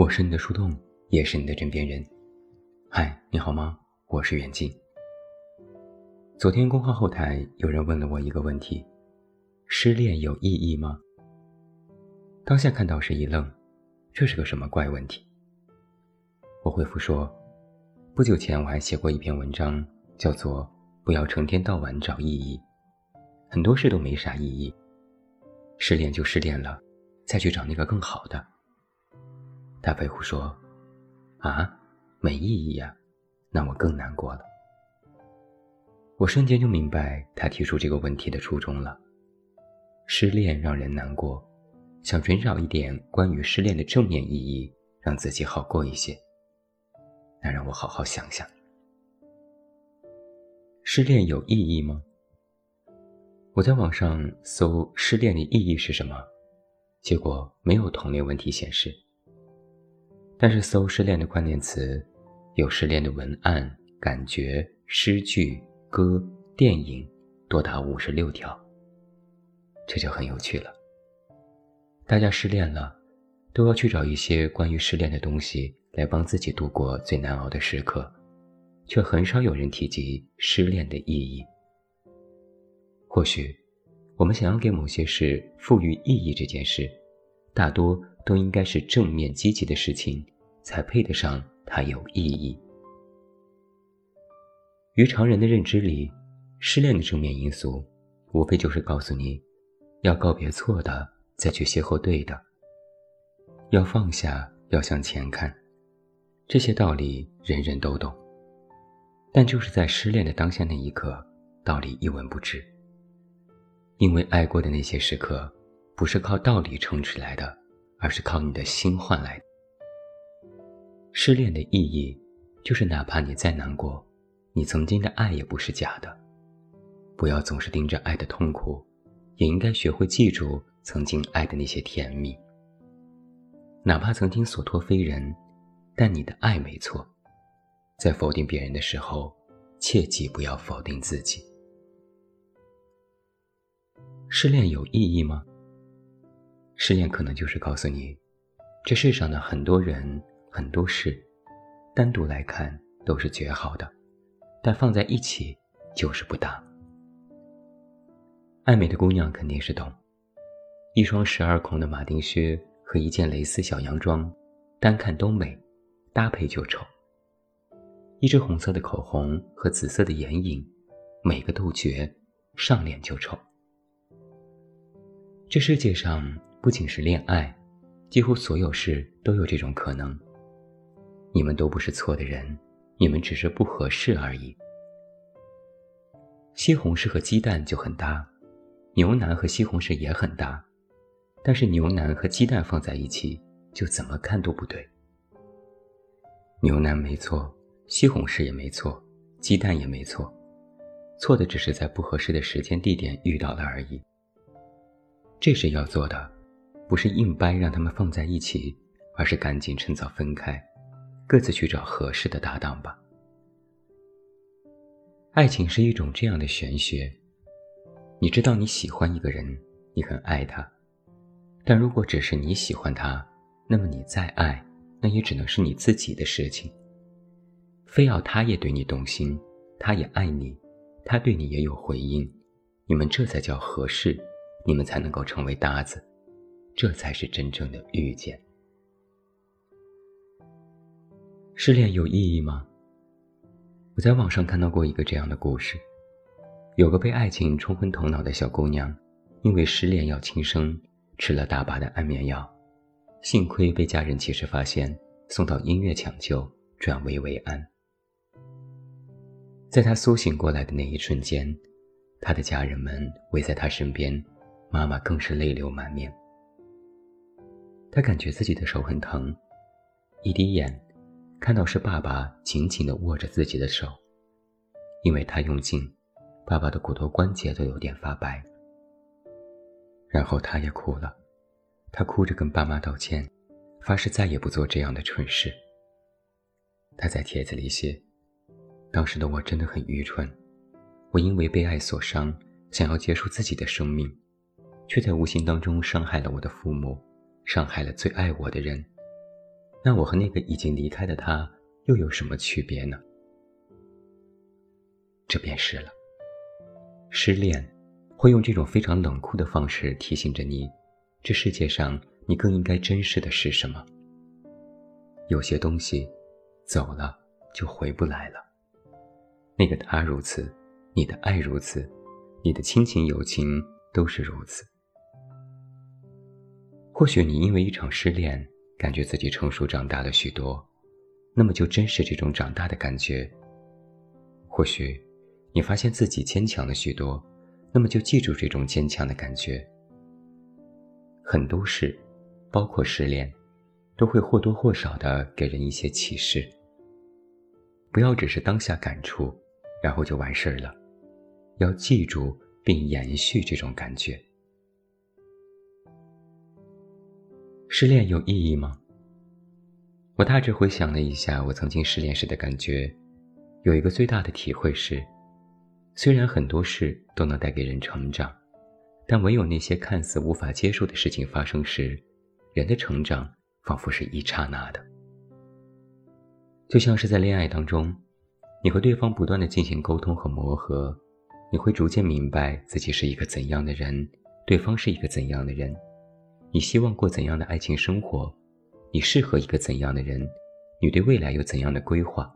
我是你的树洞，也是你的枕边人。嗨，你好吗？我是远近。昨天公号后台有人问了我一个问题：失恋有意义吗？当下看到时一愣，这是个什么怪问题？我回复说，不久前我还写过一篇文章，叫做“不要成天到晚找意义”，很多事都没啥意义。失恋就失恋了，再去找那个更好的。他回复说：“啊，没意义呀，那我更难过了。”我瞬间就明白他提出这个问题的初衷了。失恋让人难过，想寻找一点关于失恋的正面意义，让自己好过一些。那让我好好想想，失恋有意义吗？我在网上搜“失恋的意义是什么”，结果没有同类问题显示。但是搜失恋的关键词，有失恋的文案、感觉、诗句、歌、电影，多达五十六条。这就很有趣了。大家失恋了，都要去找一些关于失恋的东西来帮自己度过最难熬的时刻，却很少有人提及失恋的意义。或许，我们想要给某些事赋予意义这件事，大多。都应该是正面积极的事情，才配得上它有意义。于常人的认知里，失恋的正面因素，无非就是告诉你，要告别错的，再去邂逅对的；要放下，要向前看。这些道理人人都懂，但就是在失恋的当下那一刻，道理一文不值。因为爱过的那些时刻，不是靠道理撑起来的。而是靠你的心换来的。失恋的意义，就是哪怕你再难过，你曾经的爱也不是假的。不要总是盯着爱的痛苦，也应该学会记住曾经爱的那些甜蜜。哪怕曾经所托非人，但你的爱没错。在否定别人的时候，切记不要否定自己。失恋有意义吗？失恋可能就是告诉你，这世上的很多人、很多事，单独来看都是绝好的，但放在一起就是不搭。爱美的姑娘肯定是懂，一双十二孔的马丁靴和一件蕾丝小洋装，单看都美，搭配就丑。一支红色的口红和紫色的眼影，每个都绝，上脸就丑。这世界上。不仅是恋爱，几乎所有事都有这种可能。你们都不是错的人，你们只是不合适而已。西红柿和鸡蛋就很搭，牛腩和西红柿也很搭，但是牛腩和鸡蛋放在一起，就怎么看都不对。牛腩没错，西红柿也没错，鸡蛋也没错，错的只是在不合适的时间地点遇到了而已。这是要做的。不是硬掰让他们放在一起，而是赶紧趁早分开，各自去找合适的搭档吧。爱情是一种这样的玄学，你知道你喜欢一个人，你很爱他，但如果只是你喜欢他，那么你再爱，那也只能是你自己的事情。非要他也对你动心，他也爱你，他对你也有回应，你们这才叫合适，你们才能够成为搭子。这才是真正的遇见。失恋有意义吗？我在网上看到过一个这样的故事：有个被爱情冲昏头脑的小姑娘，因为失恋要轻生，吃了大把的安眠药，幸亏被家人及时发现，送到医院抢救，转危为安。在她苏醒过来的那一瞬间，她的家人们围在她身边，妈妈更是泪流满面。他感觉自己的手很疼，一滴眼，看到是爸爸紧紧地握着自己的手，因为他用劲，爸爸的骨头关节都有点发白。然后他也哭了，他哭着跟爸妈道歉，发誓再也不做这样的蠢事。他在帖子里写：“当时的我真的很愚蠢，我因为被爱所伤，想要结束自己的生命，却在无形当中伤害了我的父母。”伤害了最爱我的人，那我和那个已经离开的他又有什么区别呢？这便是了。失恋会用这种非常冷酷的方式提醒着你，这世界上你更应该珍视的是什么？有些东西走了就回不来了。那个他如此，你的爱如此，你的亲情友情都是如此。或许你因为一场失恋，感觉自己成熟长大了许多，那么就珍视这种长大的感觉。或许你发现自己坚强了许多，那么就记住这种坚强的感觉。很多事，包括失恋，都会或多或少的给人一些启示。不要只是当下感触，然后就完事儿了，要记住并延续这种感觉。失恋有意义吗？我大致回想了一下我曾经失恋时的感觉，有一个最大的体会是，虽然很多事都能带给人成长，但唯有那些看似无法接受的事情发生时，人的成长仿佛是一刹那的。就像是在恋爱当中，你和对方不断的进行沟通和磨合，你会逐渐明白自己是一个怎样的人，对方是一个怎样的人。你希望过怎样的爱情生活？你适合一个怎样的人？你对未来有怎样的规划？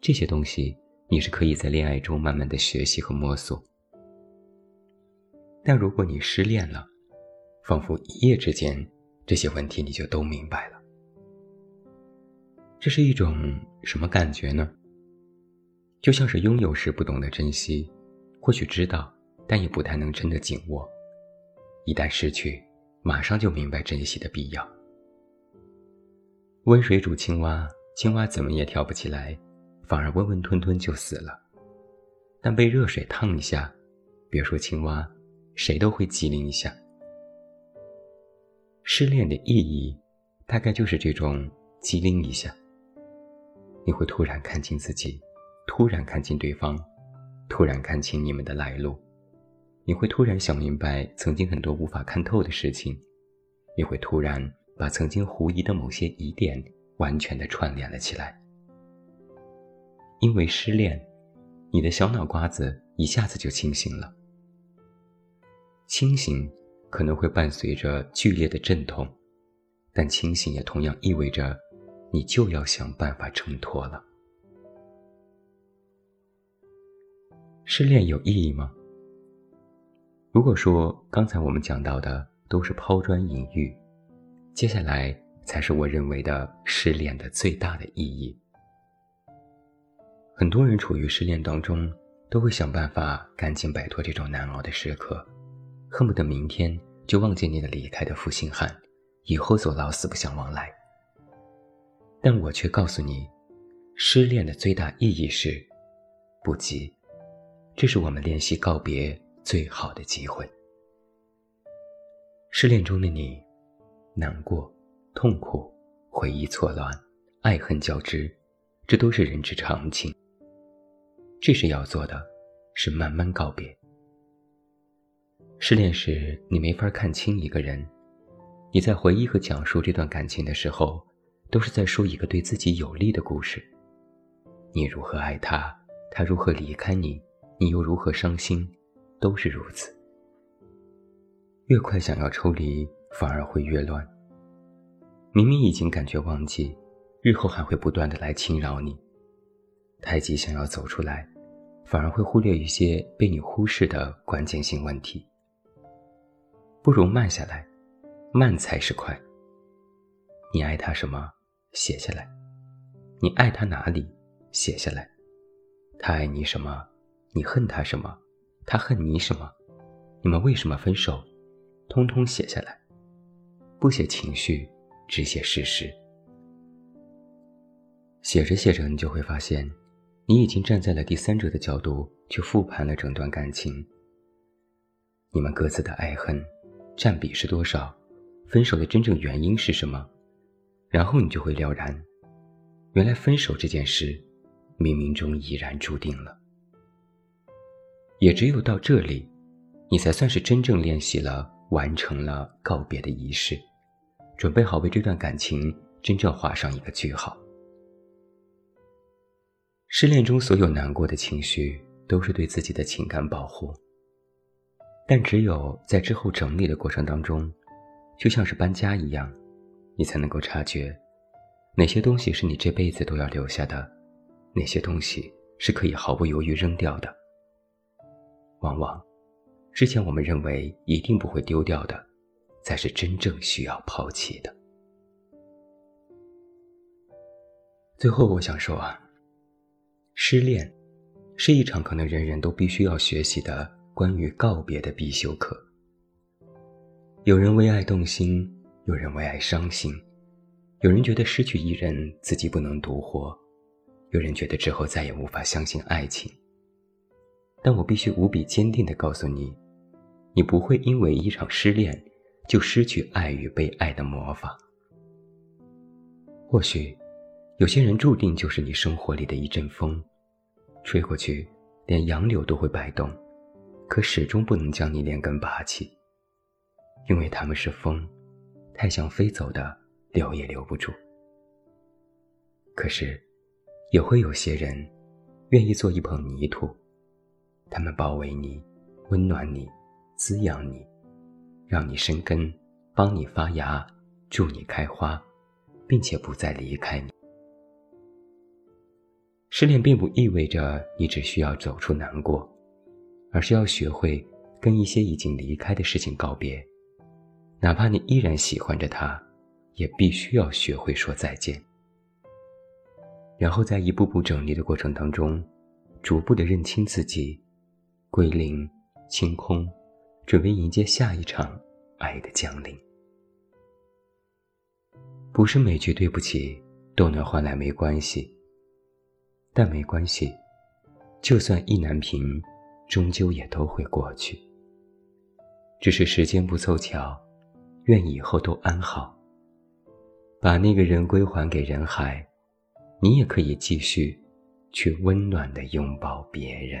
这些东西你是可以在恋爱中慢慢的学习和摸索。但如果你失恋了，仿佛一夜之间这些问题你就都明白了。这是一种什么感觉呢？就像是拥有时不懂得珍惜，或许知道，但也不太能真的紧握。一旦失去。马上就明白珍惜的必要。温水煮青蛙，青蛙怎么也跳不起来，反而温温吞吞就死了。但被热水烫一下，别说青蛙，谁都会机灵一下。失恋的意义，大概就是这种机灵一下。你会突然看清自己，突然看清对方，突然看清你们的来路。你会突然想明白曾经很多无法看透的事情，你会突然把曾经狐疑的某些疑点完全的串联了起来。因为失恋，你的小脑瓜子一下子就清醒了。清醒可能会伴随着剧烈的阵痛，但清醒也同样意味着，你就要想办法挣脱了。失恋有意义吗？如果说刚才我们讲到的都是抛砖引玉，接下来才是我认为的失恋的最大的意义。很多人处于失恋当中，都会想办法赶紧摆脱这种难熬的时刻，恨不得明天就忘记那个离开的负心汉，以后走老死不相往来。但我却告诉你，失恋的最大意义是，不急，这是我们练习告别。最好的机会。失恋中的你，难过、痛苦、回忆错乱、爱恨交织，这都是人之常情。这时要做的，是慢慢告别。失恋时，你没法看清一个人，你在回忆和讲述这段感情的时候，都是在说一个对自己有利的故事。你如何爱他，他如何离开你，你又如何伤心。都是如此。越快想要抽离，反而会越乱。明明已经感觉忘记，日后还会不断的来侵扰你。太急想要走出来，反而会忽略一些被你忽视的关键性问题。不如慢下来，慢才是快。你爱他什么？写下来。你爱他哪里？写下来。他爱你什么？你恨他什么？他恨你什么？你们为什么分手？通通写下来，不写情绪，只写事实。写着写着，你就会发现，你已经站在了第三者的角度去复盘了整段感情。你们各自的爱恨占比是多少？分手的真正原因是什么？然后你就会了然，原来分手这件事，冥冥中已然注定了。也只有到这里，你才算是真正练习了，完成了告别的仪式，准备好为这段感情真正画上一个句号。失恋中所有难过的情绪，都是对自己的情感保护。但只有在之后整理的过程当中，就像是搬家一样，你才能够察觉，哪些东西是你这辈子都要留下的，哪些东西是可以毫不犹豫扔掉的。往往，之前我们认为一定不会丢掉的，才是真正需要抛弃的。最后，我想说啊。失恋，是一场可能人人都必须要学习的关于告别的必修课。有人为爱动心，有人为爱伤心，有人觉得失去一人自己不能独活，有人觉得之后再也无法相信爱情。但我必须无比坚定地告诉你，你不会因为一场失恋就失去爱与被爱的魔法。或许。有些人注定就是你生活里的一阵风，吹过去，连杨柳都会摆动，可始终不能将你连根拔起，因为他们是风，太想飞走的，留也留不住。可是，也会有些人，愿意做一捧泥土，他们包围你，温暖你，滋养你，让你生根，帮你发芽，助你开花，并且不再离开你。失恋并不意味着你只需要走出难过，而是要学会跟一些已经离开的事情告别，哪怕你依然喜欢着他，也必须要学会说再见。然后在一步步整理的过程当中，逐步的认清自己，归零清空，准备迎接下一场爱的降临。不是每句对不起都能换来没关系。但没关系，就算意难平，终究也都会过去。只是时间不凑巧，愿以后都安好。把那个人归还给人海，你也可以继续，去温暖的拥抱别人。